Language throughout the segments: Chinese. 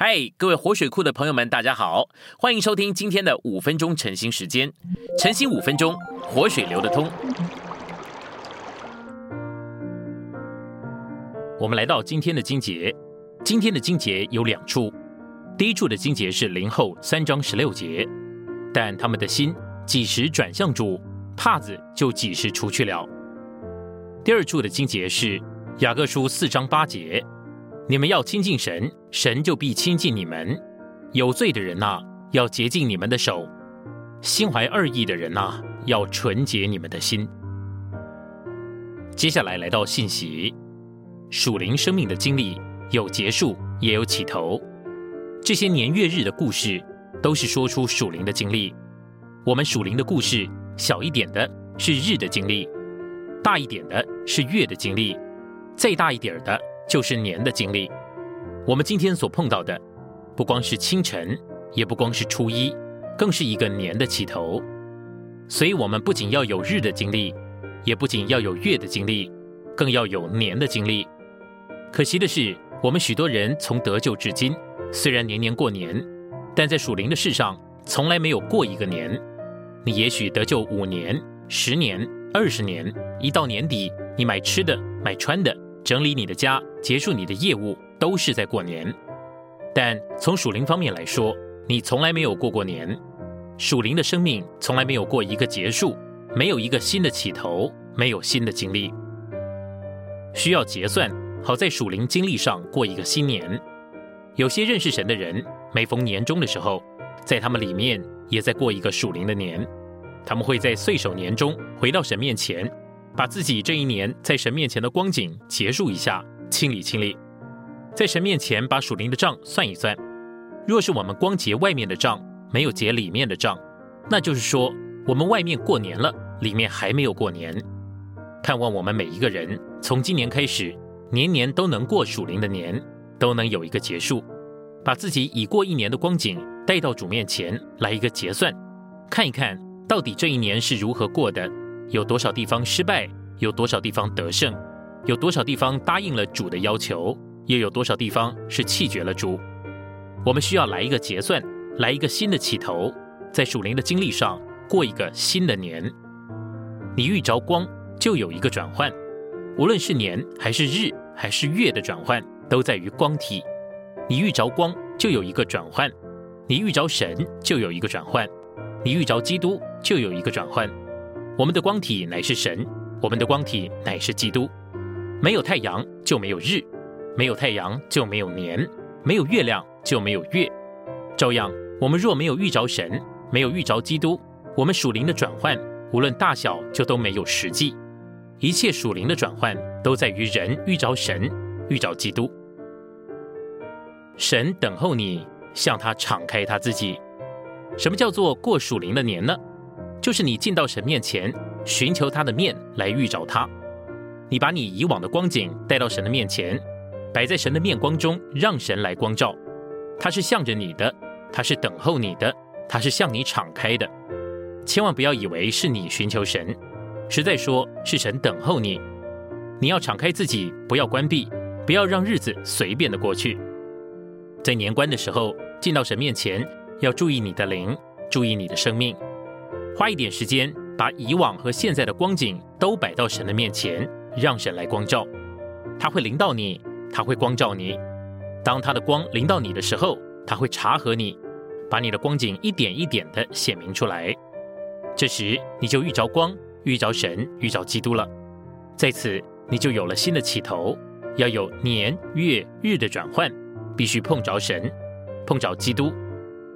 嗨，各位活水库的朋友们，大家好，欢迎收听今天的五分钟晨兴时间。晨兴五分钟，活水流得通。我们来到今天的经节，今天的经节有两处。第一处的经节是零后三章十六节，但他们的心几时转向主，帕子就几时除去了。第二处的经节是雅各书四章八节。你们要亲近神，神就必亲近你们。有罪的人呐，要洁净你们的手；心怀二意的人呐，要纯洁你们的心。接下来来到信息，属灵生命的经历有结束，也有起头。这些年月日的故事，都是说出属灵的经历。我们属灵的故事，小一点的是日的经历，大一点的是月的经历，再大一点的。就是年的经历，我们今天所碰到的，不光是清晨，也不光是初一，更是一个年的起头。所以，我们不仅要有日的经历，也不仅要有月的经历，更要有年的经历。可惜的是，我们许多人从得救至今，虽然年年过年，但在属灵的事上，从来没有过一个年。你也许得救五年、十年、二十年，一到年底，你买吃的、买穿的。整理你的家，结束你的业务，都是在过年。但从属灵方面来说，你从来没有过过年。属灵的生命从来没有过一个结束，没有一个新的起头，没有新的经历。需要结算，好在属灵经历上过一个新年。有些认识神的人，每逢年终的时候，在他们里面也在过一个属灵的年。他们会在岁首年中回到神面前。把自己这一年在神面前的光景结束一下，清理清理，在神面前把属灵的账算一算。若是我们光结外面的账，没有结里面的账，那就是说我们外面过年了，里面还没有过年。盼望我们每一个人从今年开始，年年都能过属灵的年，都能有一个结束，把自己已过一年的光景带到主面前来一个结算，看一看到底这一年是如何过的。有多少地方失败，有多少地方得胜，有多少地方答应了主的要求，又有多少地方是弃绝了主？我们需要来一个结算，来一个新的起头，在属灵的经历上过一个新的年。你遇着光，就有一个转换，无论是年还是日还是月的转换，都在于光体。你遇着光，就有一个转换；你遇着神，就有一个转换；你遇着基督，就有一个转换。我们的光体乃是神，我们的光体乃是基督。没有太阳就没有日，没有太阳就没有年，没有月亮就没有月。照样，我们若没有遇着神，没有遇着基督，我们属灵的转换，无论大小，就都没有实际。一切属灵的转换，都在于人遇着神，遇着基督。神等候你，向他敞开他自己。什么叫做过属灵的年呢？就是你进到神面前，寻求他的面来遇着他。你把你以往的光景带到神的面前，摆在神的面光中，让神来光照。他是向着你的，他是等候你的，他是向你敞开的。千万不要以为是你寻求神，实在说是神等候你。你要敞开自己，不要关闭，不要让日子随便的过去。在年关的时候进到神面前，要注意你的灵，注意你的生命。花一点时间，把以往和现在的光景都摆到神的面前，让神来光照。他会临到你，他会光照你。当他的光临到你的时候，他会查核你，把你的光景一点一点的显明出来。这时你就遇着光，遇着神，遇着基督了。在此，你就有了新的起头。要有年、月、日的转换，必须碰着神，碰着基督。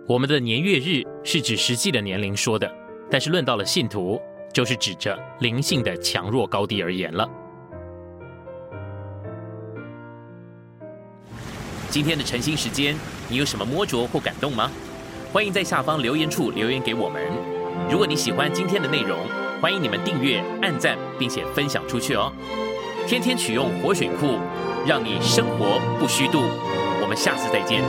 我们的年月日是指实际的年龄说的。但是论到了信徒，就是指着灵性的强弱高低而言了。今天的晨兴时间，你有什么摸着或感动吗？欢迎在下方留言处留言给我们。如果你喜欢今天的内容，欢迎你们订阅、按赞，并且分享出去哦。天天取用活水库，让你生活不虚度。我们下次再见。